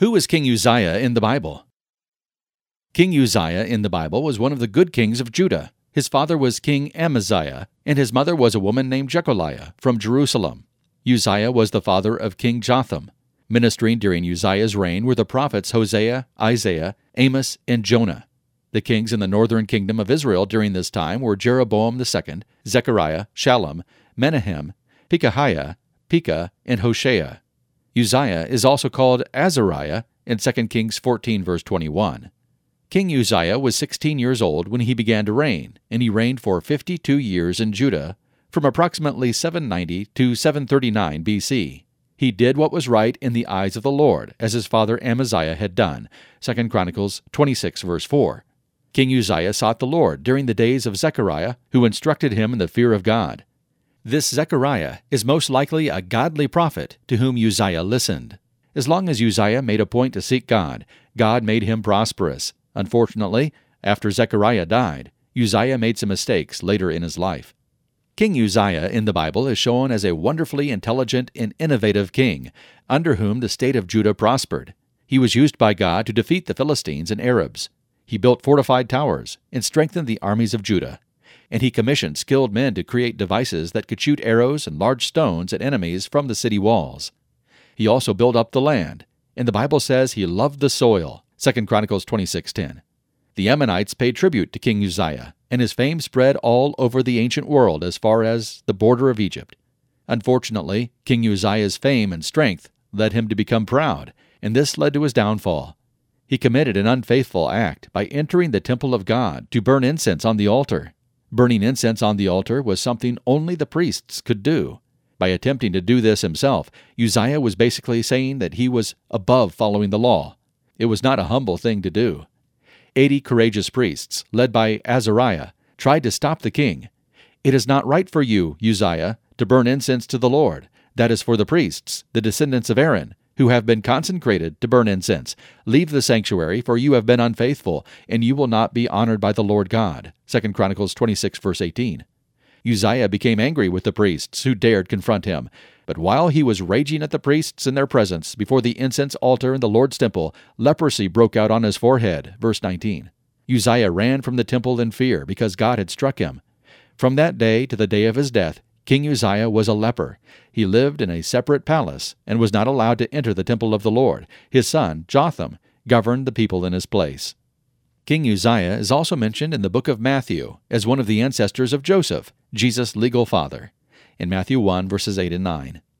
Who is King Uzziah in the Bible? King Uzziah in the Bible was one of the good kings of Judah. His father was King Amaziah, and his mother was a woman named Jecoliah from Jerusalem. Uzziah was the father of King Jotham. Ministering during Uzziah's reign were the prophets Hosea, Isaiah, Amos, and Jonah. The kings in the northern kingdom of Israel during this time were Jeroboam II, Zechariah, Shallum, Menahem, Pekahiah, Pekah, and Hoshea. Uzziah is also called Azariah in 2 Kings 14, verse 21. King Uzziah was 16 years old when he began to reign, and he reigned for 52 years in Judah, from approximately 790 to 739 BC. He did what was right in the eyes of the Lord, as his father Amaziah had done. 2 Chronicles 26, verse 4. King Uzziah sought the Lord during the days of Zechariah, who instructed him in the fear of God. This Zechariah is most likely a godly prophet to whom Uzziah listened. As long as Uzziah made a point to seek God, God made him prosperous. Unfortunately, after Zechariah died, Uzziah made some mistakes later in his life. King Uzziah in the Bible is shown as a wonderfully intelligent and innovative king, under whom the state of Judah prospered. He was used by God to defeat the Philistines and Arabs. He built fortified towers and strengthened the armies of Judah and he commissioned skilled men to create devices that could shoot arrows and large stones at enemies from the city walls. He also built up the land, and the Bible says he loved the soil. 2 Chronicles 26:10. The Ammonites paid tribute to King Uzziah, and his fame spread all over the ancient world as far as the border of Egypt. Unfortunately, King Uzziah's fame and strength led him to become proud, and this led to his downfall. He committed an unfaithful act by entering the temple of God to burn incense on the altar. Burning incense on the altar was something only the priests could do. By attempting to do this himself, Uzziah was basically saying that he was above following the law. It was not a humble thing to do. Eighty courageous priests, led by Azariah, tried to stop the king. It is not right for you, Uzziah, to burn incense to the Lord. That is for the priests, the descendants of Aaron, who have been consecrated to burn incense. Leave the sanctuary, for you have been unfaithful, and you will not be honored by the Lord God. 2 Chronicles 26, verse 18. Uzziah became angry with the priests who dared confront him. But while he was raging at the priests in their presence before the incense altar in the Lord's temple, leprosy broke out on his forehead. Verse 19. Uzziah ran from the temple in fear because God had struck him. From that day to the day of his death, King Uzziah was a leper. He lived in a separate palace and was not allowed to enter the temple of the Lord. His son, Jotham, governed the people in his place. King Uzziah is also mentioned in the book of Matthew as one of the ancestors of Joseph, Jesus' legal father, in Matthew 1, verses 8 and 9.